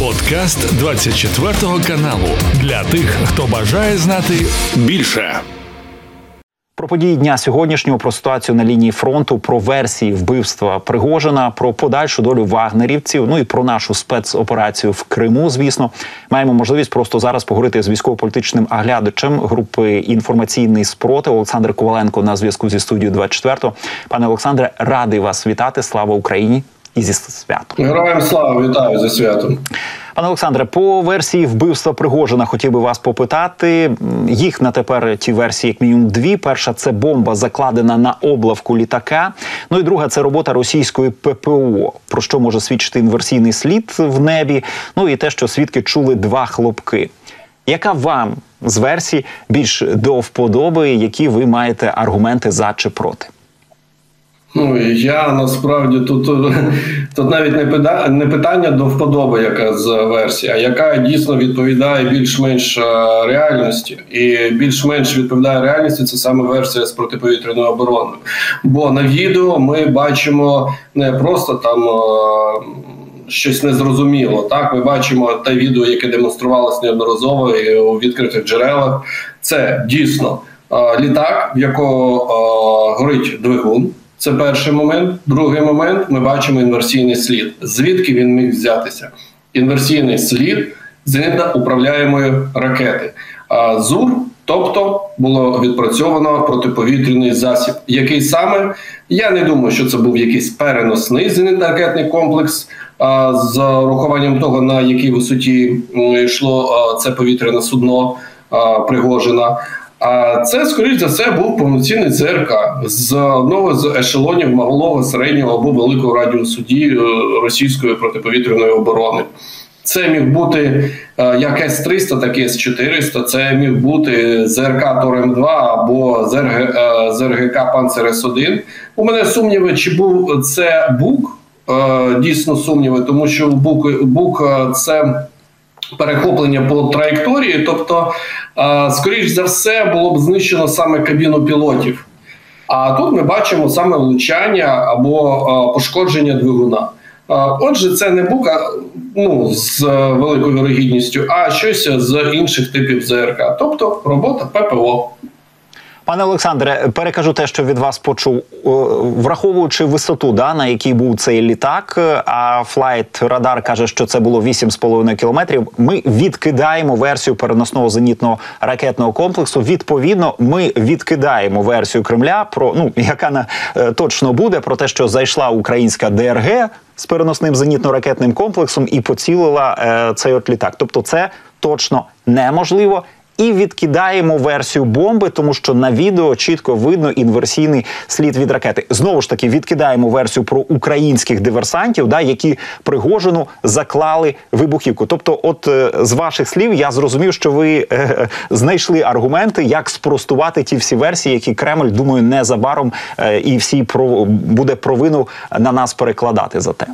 Подкаст 24 каналу для тих, хто бажає знати більше. Про події дня сьогоднішнього про ситуацію на лінії фронту, про версії вбивства Пригожина, про подальшу долю вагнерівців. Ну і про нашу спецоперацію в Криму. Звісно, маємо можливість просто зараз поговорити з військово-політичним оглядачем групи інформаційний спротив Олександр Коваленко на зв'язку зі студією 24. Пане Олександре, радий вас вітати. Слава Україні і зі святом. Героям слава вітаю за святом. Пане Олександре, по версії вбивства Пригожина хотів би вас попитати. Їх на тепер ті версії, як мінімум, дві. Перша це бомба закладена на облавку літака. Ну і друга це робота російської ППО. Про що може свідчити інверсійний слід в небі? Ну і те, що свідки чули два хлопки. Яка вам з версій більш до вподоби, які ви маєте аргументи за чи проти? Ну я насправді тут тут навіть не питання, не питання до вподоби, яка з версії, а яка дійсно відповідає більш-менш е, реальності, і більш-менш відповідає реальності. Це саме версія з протиповітряної оборони. Бо на відео ми бачимо не просто там. Е, щось незрозуміло. Так, ми бачимо те відео, яке демонструвалося неодноразово і у відкритих джерелах. Це дійсно е, літак, в якого горить двигун. Це перший момент. Другий момент ми бачимо інверсійний слід. Звідки він міг взятися? Інверсійний слід зенітно управляємої ракети. А ЗУР, тобто було відпрацьовано протиповітряний засіб. Який саме я не думаю, що це був якийсь переносний зенітно-ракетний комплекс. З урахуванням того, на якій висоті йшло це повітряне судно Пригожина. А це, скоріш за все, був повноцінний ЦРК з одного з ешелонів малого, середнього або великого радіусу дії е, російської протиповітряної оборони. Це міг бути е, як С-300, так і С-400, Це міг бути ЗРК Торем-2 або ЗРГ, е, ЗРГК Панцер С-1. У мене сумніви, чи був це БУК. Дійсно сумніви, тому що БУК, БУК це перехоплення по траєкторії, тобто, скоріш за все, було б знищено саме кабіну пілотів. А тут ми бачимо саме влучання або пошкодження двигуна. Отже, це не бука ну, з великою вірогідністю, а щось з інших типів ЗРК, тобто робота ППО. Пане Олександре, перекажу те, що від вас почув, враховуючи висоту, да на якій був цей літак. А Flightradar каже, що це було 8,5 кілометрів. Ми відкидаємо версію переносного зенітного ракетного комплексу. Відповідно, ми відкидаємо версію Кремля про ну яка на е, точно буде про те, що зайшла українська ДРГ з переносним зенітно-ракетним комплексом і поцілила е, цей от літак. Тобто, це точно неможливо і відкидаємо версію бомби, тому що на відео чітко видно інверсійний слід від ракети. Знову ж таки, відкидаємо версію про українських диверсантів, да які Пригожину заклали вибухівку. Тобто, от е, з ваших слів, я зрозумів, що ви е, е, знайшли аргументи, як спростувати ті всі версії, які Кремль думаю незабаром е, і всі про буде провину на нас перекладати за те.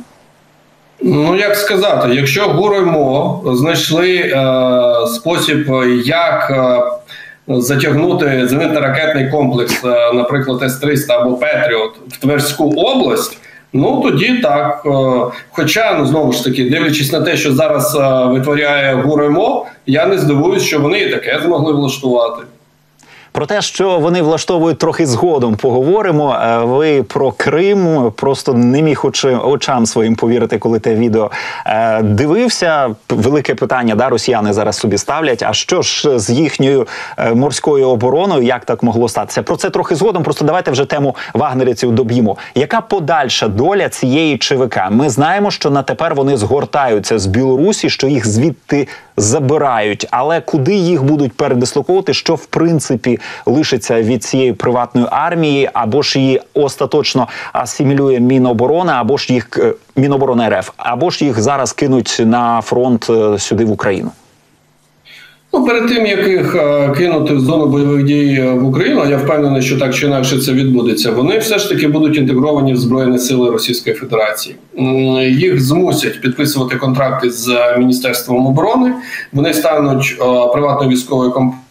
Ну як сказати, якщо гуроймо знайшли е, спосіб, як е, затягнути зенитно-ракетний комплекс, е, наприклад, С-300 або Петріот в Тверську область. Ну тоді так. Е, хоча ну знову ж таки, дивлячись на те, що зараз е, витворяє Гуроймо, я не здивуюсь, що вони і таке змогли влаштувати. Про те, що вони влаштовують трохи згодом, поговоримо. Е, ви про Крим просто не міг очам своїм повірити, коли те відео е, дивився. Велике питання, да, росіяни зараз собі ставлять. А що ж з їхньою е, морською обороною? Як так могло статися? Про це трохи згодом. Просто давайте вже тему вагнерівців доб'ємо. Яка подальша доля цієї ЧВК? Ми знаємо, що на тепер вони згортаються з Білорусі, що їх звідти забирають, але куди їх будуть передислоковувати, що в принципі лишиться від цієї приватної армії, або ж її остаточно асимілює Міноборони, або ж їх е, Міноборони РФ, або ж їх зараз кинуть на фронт е, сюди в Україну. Ну, перед тим як їх е, кинути в зону бойових дій в Україну, я впевнений, що так чи інакше це відбудеться. Вони все ж таки будуть інтегровані в збройні сили Російської Федерації. Їх змусять підписувати контракти з міністерством оборони. Вони стануть приватною військовою компанією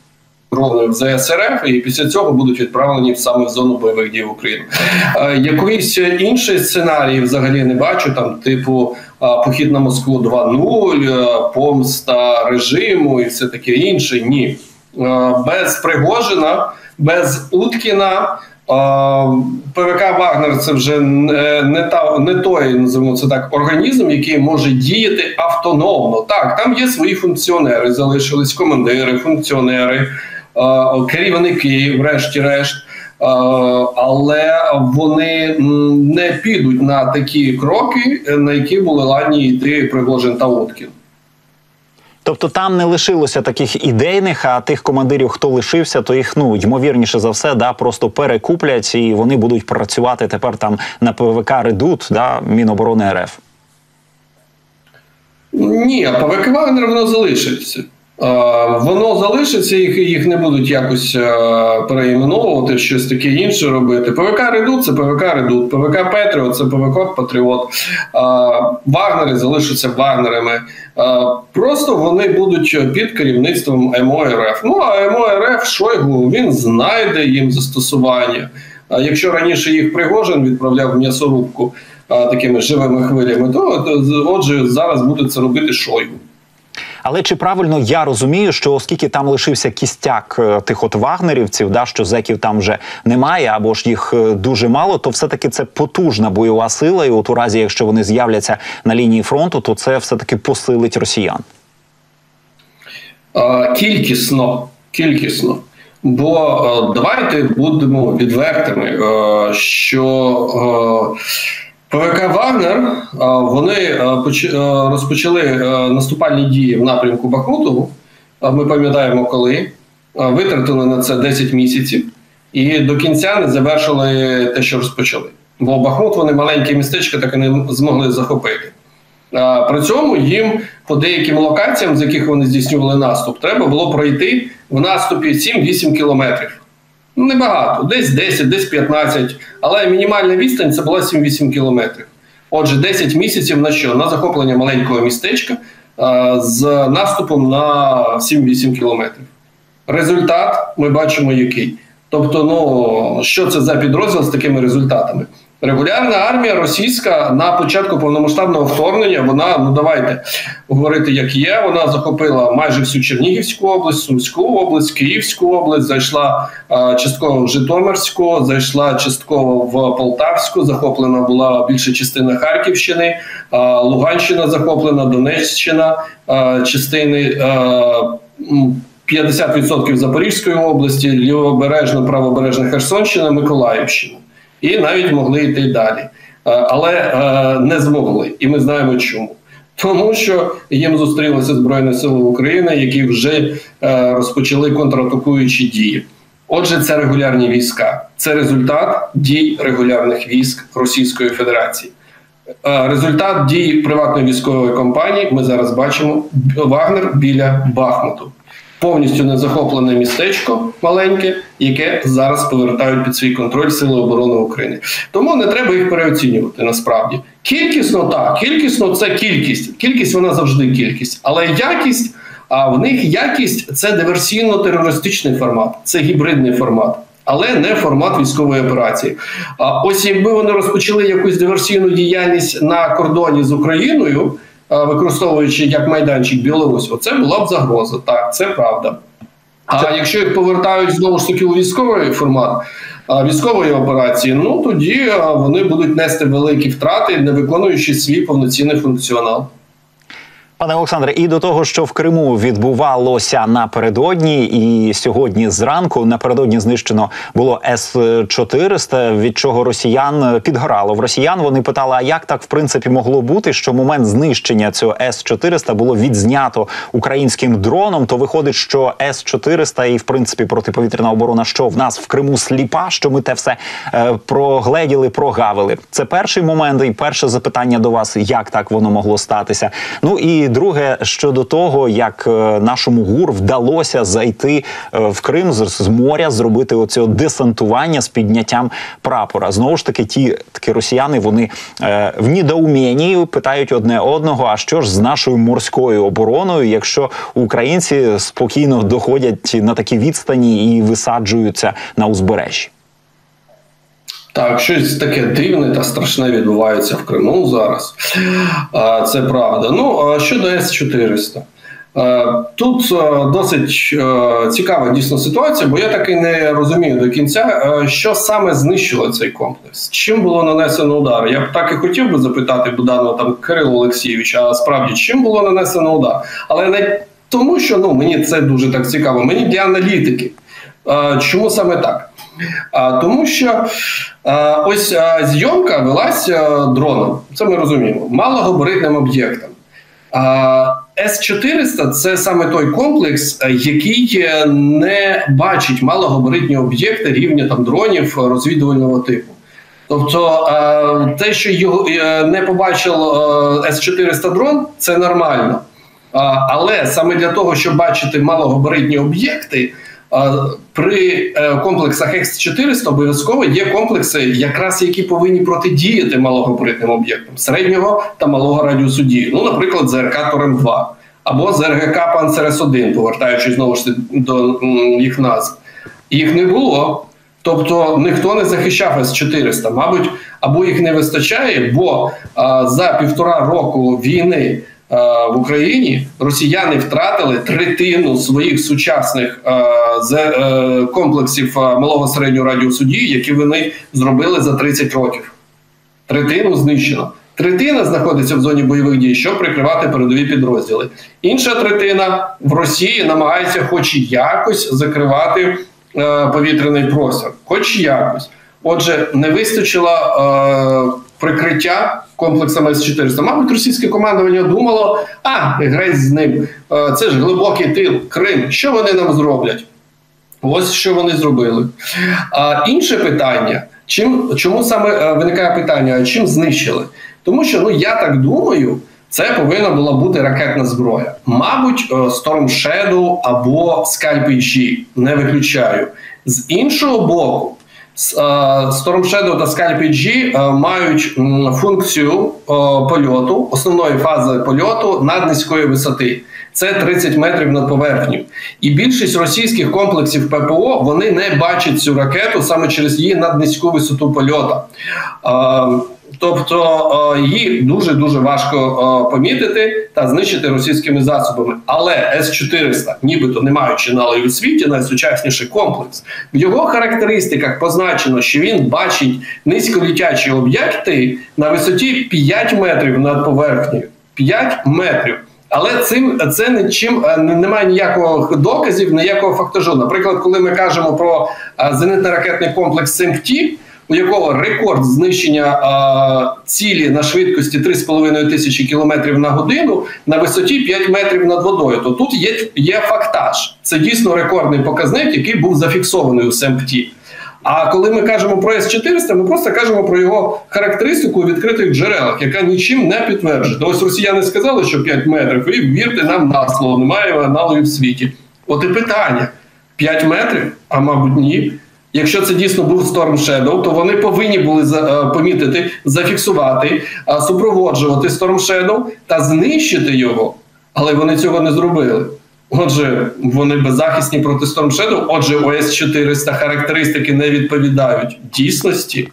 дрони в ЗСРФ, і після цього будуть відправлені саме в зону бойових дій в Україну. Якийсь інший сценарій взагалі не бачу там, типу похід на Москву 2.0, помста режиму і все таке інше. Ні, без Пригожина, без Уткіна. ПВК Вагнер це вже не та не той називаємо це так організм, який може діяти автономно. Так, там є свої функціонери, залишились командири, функціонери, керівники, врешті-решт. Але вони не підуть на такі кроки, на які були ладні йти Пригожин та Уткін. Тобто там не лишилося таких ідейних, а тих командирів, хто лишився, то їх ну ймовірніше за все, да просто перекуплять і вони будуть працювати тепер там на ПВК Редут, да Міноборони РФ. Ні, ПВК Вагнер воно залишиться. Воно залишиться, їх їх не будуть якось переіменовувати, щось таке інше робити. ПВК Редут це ПВК Редут, ПВК Петріот це ПВК Патріот. Вагнери залишаться вагнерами. Просто вони будуть під керівництвом МОРФ. Ну а МОРФ Шойгу він знайде їм застосування. Якщо раніше їх Пригожин відправляв в м'ясорубку такими живими хвилями, то отже зараз буде це робити Шойгу. Але чи правильно я розумію, що оскільки там лишився кістяк е, тих от вагнерівців, да що зеків там вже немає, або ж їх е, дуже мало, то все таки це потужна бойова сила. І от у разі, якщо вони з'являться на лінії фронту, то це все таки посилить росіян. Кількісно, кількісно. Бо давайте будемо відвертими, що ПВК Вагнер вони розпочали наступальні дії в напрямку Бахмуту. Ми пам'ятаємо, коли витратили на це 10 місяців і до кінця не завершили те, що розпочали. Бо Бахмут вони маленьке містечко так і не змогли захопити. При цьому їм по деяким локаціям, з яких вони здійснювали наступ, треба було пройти в наступі 7-8 кілометрів. Ну, небагато, десь 10, десь 15, але мінімальна відстань це була 7-8 кілометрів. Отже, 10 місяців на що? На захоплення маленького містечка з наступом на 7-8 кілометрів. Результат ми бачимо який. Тобто, ну що це за підрозділ з такими результатами? Регулярна армія російська на початку повномасштабного вторгнення. Вона ну давайте говорити, як є. Вона захопила майже всю Чернігівську область, Сумську область, Київську область. Зайшла а, частково в Житомирську, зайшла частково в Полтавську. Захоплена була більша частина Харківщини, а, Луганщина захоплена, Донеччина, а, частини. А, 50% Запорізької області, лівобережна, правобережна Херсонщина, Миколаївщина і навіть могли йти далі, е, але е, не змогли. І ми знаємо чому. Тому що їм зустрілися Збройні Сили України, які вже е, розпочали контратакуючі дії. Отже, це регулярні війська, це результат дій регулярних військ Російської Федерації. Результат дій приватної військової компанії ми зараз бачимо Вагнер біля Бахмуту повністю незахоплене містечко маленьке, яке зараз повертають під свій контроль Сили оборони України. Тому не треба їх переоцінювати насправді. Кількісно так, кількісно це кількість. Кількість вона завжди кількість, але якість. А в них якість це диверсійно-терористичний формат, це гібридний формат, але не формат військової операції. А ось якби вони розпочали якусь диверсійну діяльність на кордоні з Україною використовуючи як майданчик Білорусь, оце була б загроза. Так, це правда. А якщо їх повертають знову ж таки у військовий формат військової операції, ну тоді вони будуть нести великі втрати, не виконуючи свій повноцінний функціонал. Пане Олександре, і до того, що в Криму відбувалося напередодні, і сьогодні зранку напередодні знищено було С 400 від чого росіян підгорало в росіян. Вони питали, а як так в принципі могло бути, що момент знищення цього С 400 було відзнято українським дроном? То виходить, що С 400 і в принципі протиповітряна оборона, що в нас в Криму сліпа, що ми те все е, прогледіли, прогавили. Це перший момент, і перше запитання до вас: як так воно могло статися? Ну і друге щодо того, як е, нашому гур вдалося зайти е, в Крим з моря, зробити оце десантування з підняттям прапора. Знову ж таки, ті такі росіяни вони е, в недоумінні питають одне одного: а що ж з нашою морською обороною, якщо українці спокійно доходять на такі відстані і висаджуються на узбережжі? Так, щось таке дивне та страшне відбувається в Криму зараз. Це правда. Ну щодо С-400. Тут досить цікава дійсно ситуація, бо я таки не розумію до кінця, що саме знищило цей комплекс. Чим було нанесено удар? Я б так і хотів би запитати Буданова там Кирило Олексійовича, а справді чим було нанесено удар? Але не тому, що ну мені це дуже так цікаво. Мені для аналітики. Чому саме так? Тому що ось зйомка велася дроном, це ми розуміємо, малогабаритним об'єктом. С-400 це саме той комплекс, який не бачить малогабаритні об'єкти рівня там дронів розвідувального типу. Тобто те, що його не побачив С-400 дрон, це нормально. Але саме для того, щоб бачити малогабаритні об'єкти, при е, комплексах X400 обов'язково є комплекси, якраз які повинні протидіяти малогабаритним об'єктам середнього та малого радіусу дії. Ну, наприклад, ЗРК Торем 2 або ЗРГК Панцерес 1 повертаючись знову ж до їх назв. Їх не було. Тобто ніхто не захищав С-400, мабуть, або їх не вистачає, бо а, за півтора року війни в Україні росіяни втратили третину своїх сучасних е, е, комплексів малого середнього радіусу дії, які вони зробили за 30 років. Третину знищено. Третина знаходиться в зоні бойових дій, щоб прикривати передові підрозділи. Інша третина в Росії намагається, хоч якось, закривати повітряний простір, хоч якось. Отже, не вистачило прикриття комплексами С-400. Мабуть, російське командування думало, а грець з ним. Е, це ж глибокий тил, Крим. Що вони нам зроблять? Ось що вони зробили. А інше питання: чим чому саме е, виникає питання, чим знищили? Тому що ну я так думаю, це повинна була бути ракетна зброя. Мабуть, е, Storm Shadow або Scalp G, не виключаю. З іншого боку, Storm Shadow та Scalp G мають функцію польоту, основної фази польоту над низької висоти. Це 30 метрів над поверхню. І більшість російських комплексів ППО вони не бачать цю ракету саме через її наднизьку висоту польота. Тобто її дуже дуже важко помітити та знищити російськими засобами. Але С-400, нібито не маючи налої у світі, найсучасніший комплекс. В його характеристиках позначено, що він бачить низьколітячі об'єкти на висоті 5 метрів над поверхнею. 5 метрів. Але цим це нічим немає ніякого доказів, ніякого фактажу. Наприклад, коли ми кажемо про зенитно-ракетний комплекс СИМПТІ, у якого рекорд знищення а, цілі на швидкості 3,5 тисячі кілометрів на годину на висоті 5 метрів над водою, то тут є є фактаж. Це дійсно рекордний показник, який був зафіксований у СМПТі. А коли ми кажемо про С-400, ми просто кажемо про його характеристику у відкритих джерелах, яка нічим не підтверджена. Ось росіяни сказали, що 5 метрів, і вірте нам на слово, немає аналогів в світі. От і питання: 5 метрів, а мабуть, ні. Якщо це дійсно був Storm Shadow, то вони повинні були е, помітити, зафіксувати, е, супроводжувати Storm Shadow та знищити його, але вони цього не зробили. Отже, вони беззахисні проти Storm Shadow, Отже, ОС 400 характеристики не відповідають дійсності.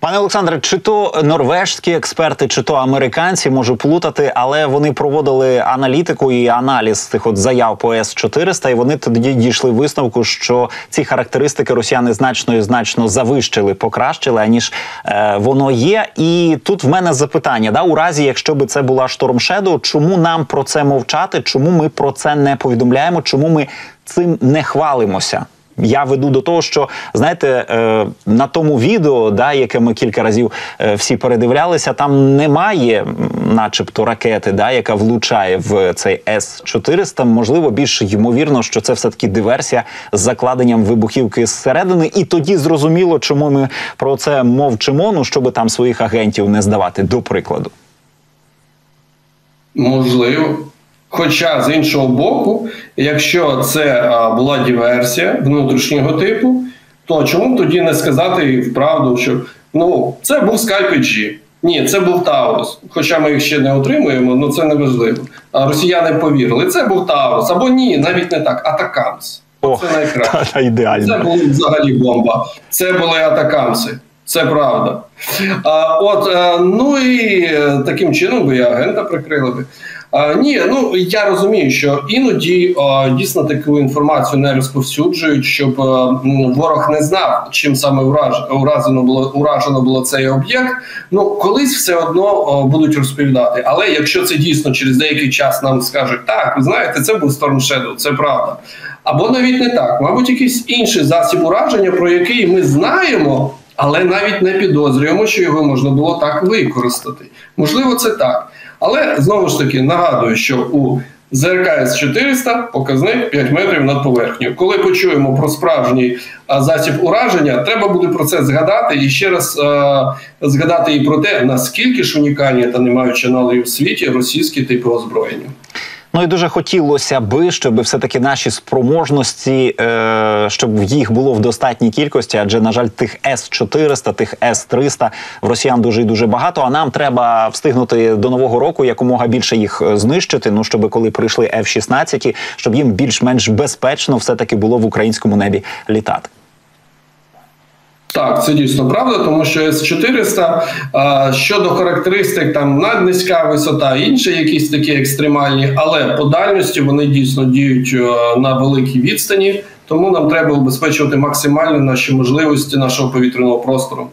Пане Олександре, чи то норвежські експерти, чи то американці можу плутати, але вони проводили аналітику і аналіз тих от заяв по С 400 і вони тоді дійшли висновку, що ці характеристики росіяни значно і значно завищили, покращили, аніж е, воно є. І тут в мене запитання: да, у разі, якщо би це була Шторм Shadow, чому нам про це мовчати? Чому ми про це не повідомляємо? Чому ми цим не хвалимося? Я веду до того, що знаєте, е, на тому відео, да, яке ми кілька разів е, всі передивлялися, там немає, начебто, ракети, да, яка влучає в цей С 400 Можливо, більш ймовірно, що це все таки диверсія з закладенням вибухівки зсередини, і тоді зрозуміло, чому ми про це мовчимо, ну щоб там своїх агентів не здавати, до прикладу. Можливо. Хоча з іншого боку, якщо це була диверсія внутрішнього типу, то чому тоді не сказати вправду, що ну це був Skype Ні, це був Таурус. Хоча ми їх ще не отримуємо, але це не важливо. А росіяни повірили, це був Таурус або ні, навіть не так, Атакамс. О, це найкраще. Та, та ідеально. Це були взагалі бомба. Це були атакамси. Це правда. А, От е, ну і е, таким чином би і агента прикрили би. Ні, ну я розумію, що іноді дійсно таку інформацію не розповсюджують, щоб ворог не знав, чим саме ураж, уражено було уражено було цей об'єкт. Ну колись все одно будуть розповідати. Але якщо це дійсно через деякий час нам скажуть, так ви знаєте, це був Storm Shadow, це правда. Або навіть не так, мабуть, якийсь інший засіб ураження, про який ми знаємо але навіть не підозрюємо, що його можна було так використати. Можливо, це так. Але знову ж таки нагадую, що у ЗРК С-400 показник 5 метрів над поверхнею. Коли почуємо про справжній засіб ураження, треба буде про це згадати і ще раз е згадати і про те, наскільки ж унікальні та не маючи аналогів в світі російські типи озброєння. Ну і дуже хотілося би, щоб все таки наші спроможності, е, щоб їх було в достатній кількості, адже на жаль, тих с 400 тих с 300 в росіян дуже і дуже багато. А нам треба встигнути до нового року якомога більше їх е, знищити. Ну щоб коли прийшли F-16, щоб їм більш-менш безпечно все таки було в українському небі літати. Так, це дійсно правда, тому що С-400 щодо характеристик, там наднизька висота, інші якісь такі екстремальні, але по дальності вони дійсно діють на великій відстані, тому нам треба убезпечувати максимально наші можливості нашого повітряного простору.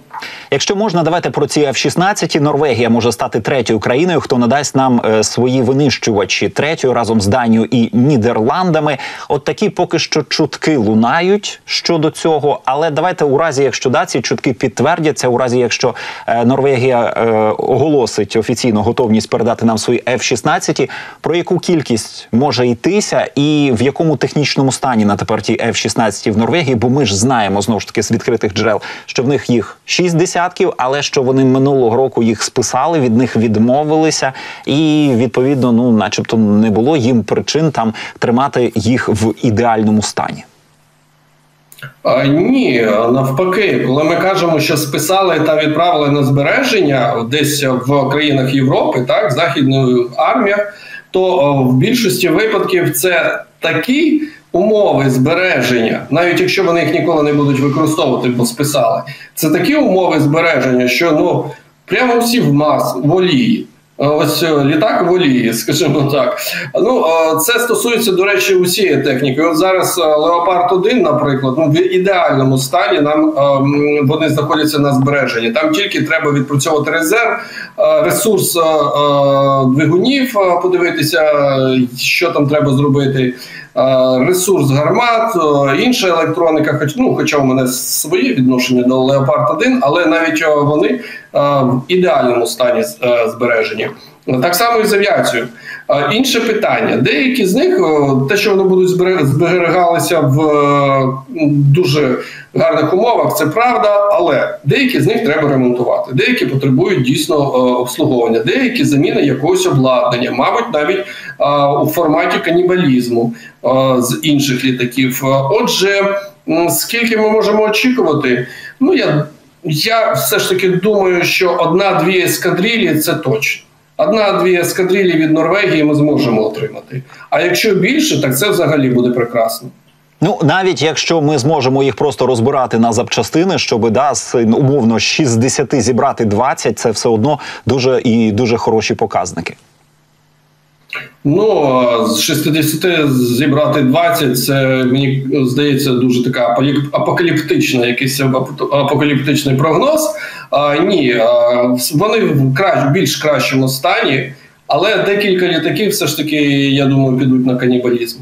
Якщо можна, давайте про ці F-16. Норвегія може стати третьою країною, хто надасть нам е, свої винищувачі третьою разом з Данією і Нідерландами. От такі поки що чутки лунають щодо цього. Але давайте у разі, якщо да, ці чутки підтвердяться, у разі якщо е, Норвегія е, оголосить офіційно готовність передати нам свої F-16, про яку кількість може йтися, і в якому технічному стані на тепер ті F-16 в Норвегії? Бо ми ж знаємо знову ж таки з відкритих джерел, що в них їх 60 десятків, але що вони минулого року їх списали, від них відмовилися, і відповідно, ну, начебто, не було їм причин там тримати їх в ідеальному стані. А, Ні, навпаки, коли ми кажемо, що списали та відправили на збереження десь в країнах Європи, так західної армії, то в більшості випадків це такі умови збереження, навіть якщо вони їх ніколи не будуть використовувати, бо списали, це такі умови збереження, що ну прямо всі в мас в олії. Ось е, літак в олії, скажімо так. Ну це стосується, до речі, усієї техніки. От зараз Леопард 1 наприклад, ну в ідеальному стані нам вони знаходяться на збереженні. Там тільки треба відпрацьовувати резерв, ресурс двигунів, подивитися, що там треба зробити. Ресурс гармат, інша електроніка, хоч ну, хоча у мене своє відношення до Леопард 1 але навіть вони в ідеальному стані збереження. Так само і з авіацією. Інше питання: деякі з них, те, що вони будуть зберігалися в дуже гарних умовах, це правда, але деякі з них треба ремонтувати. Деякі потребують дійсно обслуговування, деякі заміни якогось обладнання, мабуть, навіть у форматі канібалізму з інших літаків. Отже, скільки ми можемо очікувати? Ну я я все ж таки думаю, що одна-дві ескадрилі це точно. Одна-дві ескадрилі від Норвегії ми зможемо отримати. А якщо більше, так це взагалі буде прекрасно. Ну, навіть якщо ми зможемо їх просто розбирати на запчастини, щоб да, з умовно 60 зібрати 20, це все одно дуже і дуже хороші показники. Ну з 60 зібрати 20, це мені здається дуже така апокаліптична, якийсь апокаліптичний прогноз. А, Ні, вони в кращ, більш кращому стані, але декілька літаків все ж таки, я думаю, підуть на канібалізм.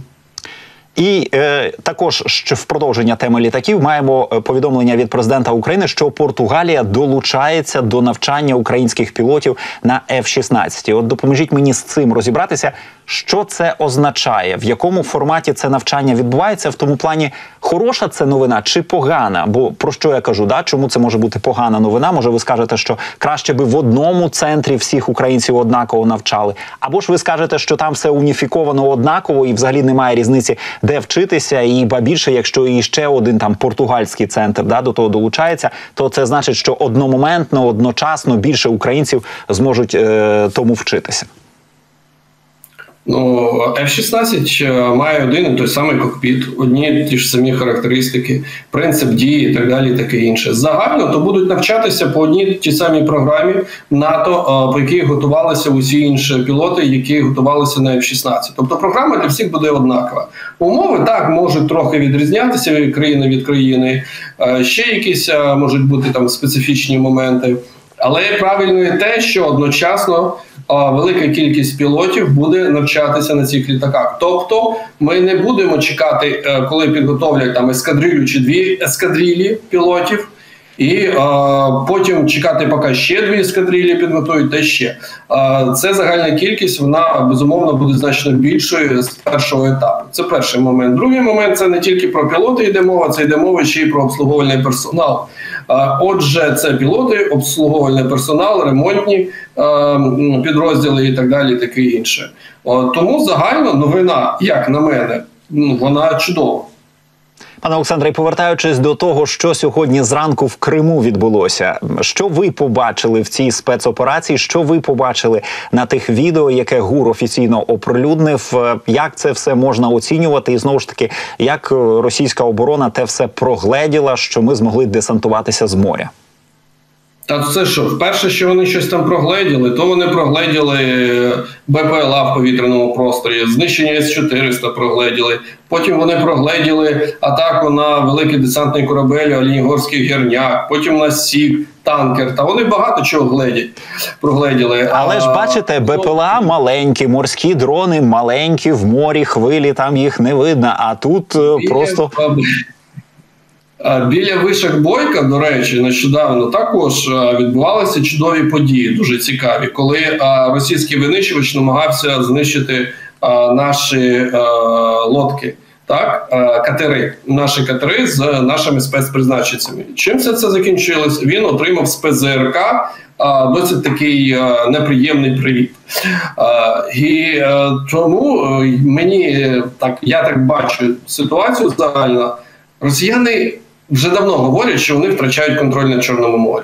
І е, також що в продовження теми літаків маємо е, повідомлення від президента України, що Португалія долучається до навчання українських пілотів на F-16. От допоможіть мені з цим розібратися, що це означає, в якому форматі це навчання відбувається, в тому плані хороша це новина чи погана? Бо про що я кажу? Да, чому це може бути погана новина? Може, ви скажете, що краще би в одному центрі всіх українців однаково навчали, або ж ви скажете, що там все уніфіковано однаково і взагалі немає різниці, де вчитися, і ба більше, якщо і ще один там португальський центр да до того долучається, то це значить, що одномоментно, одночасно більше українців зможуть е, тому вчитися. Ну, F-16 е, має один і той самий кокпіт, одні ті ж самі характеристики, принцип дії і так далі, і таке інше. Загально то будуть навчатися по одній ті самій програмі НАТО, е, по якій готувалися усі інші пілоти, які готувалися на F-16. Тобто програма для всіх буде однакова. Умови так можуть трохи відрізнятися від країни від країни. Е, ще якісь можуть бути там специфічні моменти. Але правильно і те, що одночасно велика кількість пілотів буде навчатися на цих літаках. Тобто, ми не будемо чекати, е, коли підготовлять там ескадрилю чи дві ескадрилі пілотів. І потім чекати, поки ще дві ескадрилі підготують, та ще це загальна кількість. Вона безумовно буде значно більшою з першого етапу. Це перший момент. Другий момент це не тільки про пілоти йде мова, це йде мова ще й про обслуговувальний персонал. Отже, це пілоти, обслуговувальний персонал, ремонтні підрозділи і так далі, таке інше. Тому загально новина, як на мене, вона чудова. Пане Олександре, повертаючись до того, що сьогодні зранку в Криму відбулося, що ви побачили в цій спецоперації? Що ви побачили на тих відео, яке ГУР офіційно оприлюднив? Як це все можна оцінювати? І знову ж таки, як російська оборона те все прогледіла, що ми змогли десантуватися з моря? Та це що? Вперше, що вони щось там прогледіли, то вони прогледіли БПЛА в повітряному просторі, знищення С-400 прогледіли. Потім вони прогледіли атаку на великий десантний корабель Олінігорський гірняк, потім на Сік, танкер. Та вони багато чого гледять, прогледіли. Але ж бачите, БПЛА маленькі, морські дрони маленькі в морі, хвилі там їх не видно. А тут Є, просто. Біля вишок Бойка, до речі, нещодавно також відбувалися чудові події, дуже цікаві, коли російський винищувач намагався знищити наші лодки. Так, катери, наші катери з нашими спецпризначенцями. Чим все це закінчилось? Він отримав спецЗРК, досить такий неприємний привіт. І е, тому е, мені так я так бачу ситуацію загально. Росіяни вже давно говорять, що вони втрачають контроль на Чорному морі.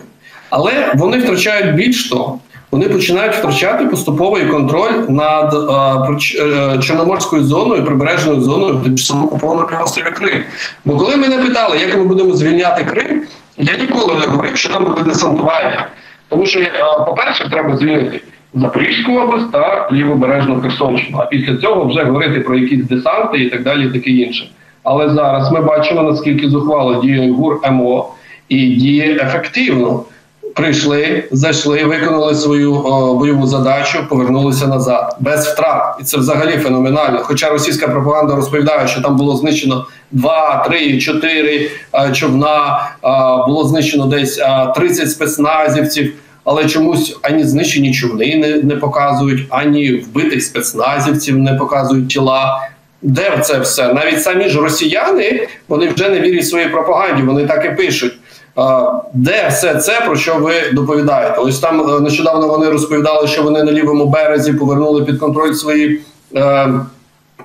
Але вони втрачають більш того, вони починають втрачати поступовий контроль над е, Чорноморською зоною, прибережною зоною тимчасово півострова Крим. Бо коли мене питали, як ми будемо звільняти Крим, я ніколи не говорив, що там буде десантування. Тому що, е, по-перше, треба звільнити Запорізьку область та лівобережну Херсонщину. А після цього вже говорити про якісь десанти і так далі, і таке інше. Але зараз ми бачимо, наскільки зухвало діє ГУР МО і діє ефективно. Прийшли, зайшли, виконали свою о, бойову задачу, повернулися назад без втрат, і це взагалі феноменально. Хоча російська пропаганда розповідає, що там було знищено 2, 3, 4 а, човна, а, було знищено десь а, 30 спецназівців, але чомусь ані знищені човни не, не показують, ані вбитих спецназівців не показують тіла. Де це все? Навіть самі ж росіяни вони вже не вірять своїй пропаганді, вони так і пишуть. Де все це, про що ви доповідаєте? Ось там е, нещодавно вони розповідали, що вони на лівому березі повернули під контроль свої е,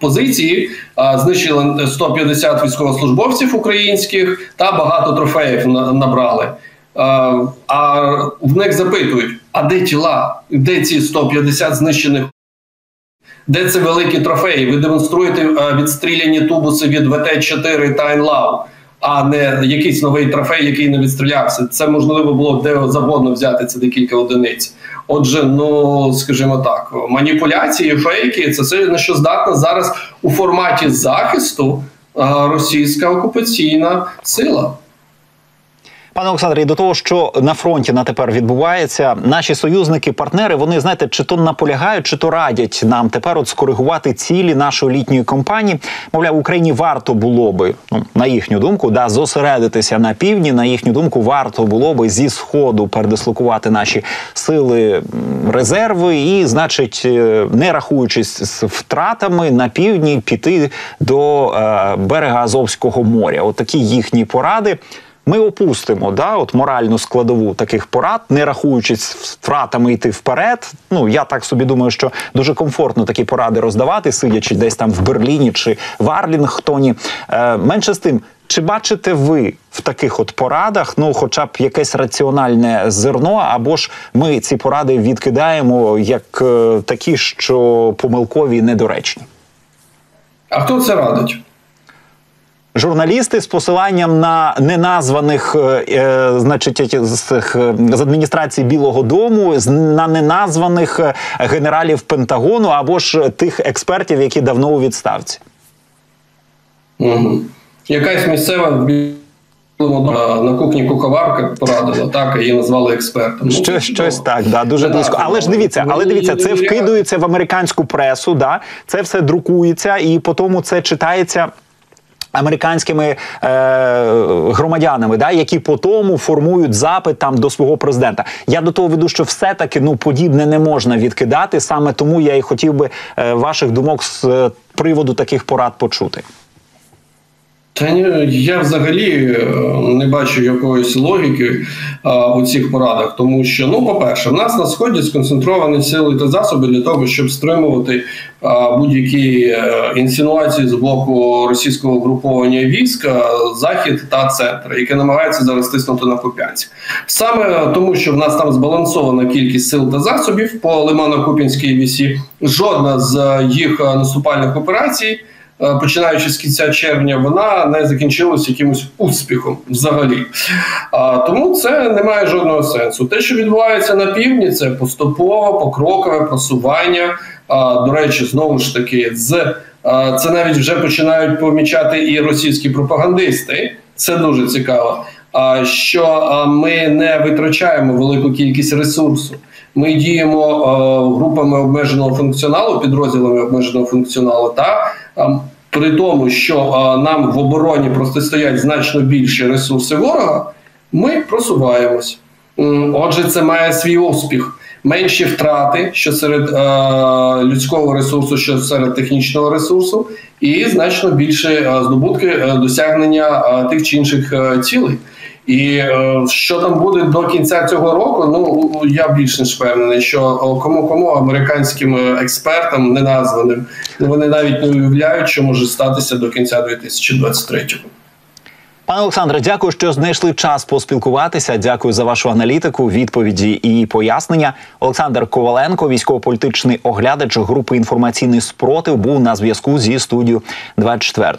позиції, е, знищили 150 військовослужбовців українських та багато трофеїв набрали. Е, а в них запитують: а де тіла? Де ці 150 знищених де це великі трофеї? Ви демонструєте відстріляні тубуси від ВТ-4 та Енлау, а не якийсь новий трофей, який не відстрілявся. Це можливо було де завгодно взяти це декілька одиниць. Отже, ну скажімо так, маніпуляції, фейки це все на що здатна зараз у форматі захисту російська окупаційна сила. Пане Олександре, і до того, що на фронті на тепер відбувається, наші союзники, партнери, вони знаєте, чи то наполягають, чи то радять нам тепер от скоригувати цілі нашої літньої кампанії. Мовляв, Україні варто було би ну на їхню думку, да зосередитися на півдні. На їхню думку, варто було би зі сходу передислокувати наші сили резерви, і, значить, е, не рахуючись з втратами на півдні, піти до е, берега Азовського моря. От їхні поради. Ми опустимо да, от моральну складову таких порад, не рахуючись втратами йти вперед. Ну я так собі думаю, що дуже комфортно такі поради роздавати, сидячи десь там в Берліні чи в Арлінгтоні. Е, Менше з тим, Чи бачите ви в таких от порадах, ну, хоча б якесь раціональне зерно, або ж ми ці поради відкидаємо як е, такі, що помилкові і недоречні? А хто це радить? Журналісти з посиланням на неназваних, е, е, значить, з, е, з адміністрації Білого Дому, з на неназваних е, генералів Пентагону або ж тих експертів, які давно у відставці. Угу. Якась місцева на кухні куховарка порадила, так, її назвали експертом. Ну, Що, це щось так, да, дуже близько. Але ж ну, дивіться, але дивіться, це вкидується в американську пресу, да, це все друкується, і по тому це читається. Американськими е, громадянами, да, які по тому формують запит там до свого президента. Я до того веду, що все-таки ну подібне не можна відкидати. Саме тому я і хотів би е, ваших думок з е, приводу таких порад почути. Та ні, я взагалі е, не бачу якоїсь логіки а, у цих порадах, тому що, ну, по-перше, в нас на сході сконцентровані сили та засоби для того, щоб стримувати а, будь-які е, інсинуації з боку російського груповання військ, е, захід та центр, яке намагається зараз тиснути на Куп'янськ. Саме тому, що в нас там збалансована кількість сил та засобів по Лимано-Куп'янській вісі, жодна з їх е, наступальних операцій. Е, починаючи з кінця червня, вона не закінчилася якимось успіхом взагалі. А, тому це не має жодного сенсу. Те, що відбувається на півдні, це поступове, покрокове просування. До речі, знову ж таки, з а, це навіть вже починають помічати і російські пропагандисти. Це дуже цікаво. А що ми не витрачаємо велику кількість ресурсу. Ми діємо е, групами обмеженого функціоналу, підрозділами обмеженого функціоналу, та е, при тому, що нам в обороні протистоять значно більші ресурси ворога, ми просуваємось. Отже, це має свій успіх. Менші втрати, що серед е, людського ресурсу, що серед технічного ресурсу, і значно більше здобутки е, досягнення тих чи інших е, цілей. І е, що там буде до кінця цього року, ну я більш ніж впевнений, що кому кому американським е, експертам неназваним вони навіть не уявляють, що може статися до кінця 2023-го. Пане Олександре, дякую, що знайшли час поспілкуватися. Дякую за вашу аналітику, відповіді і пояснення. Олександр Коваленко, військово-політичний оглядач групи інформаційний спротив, був на зв'язку зі студією 24.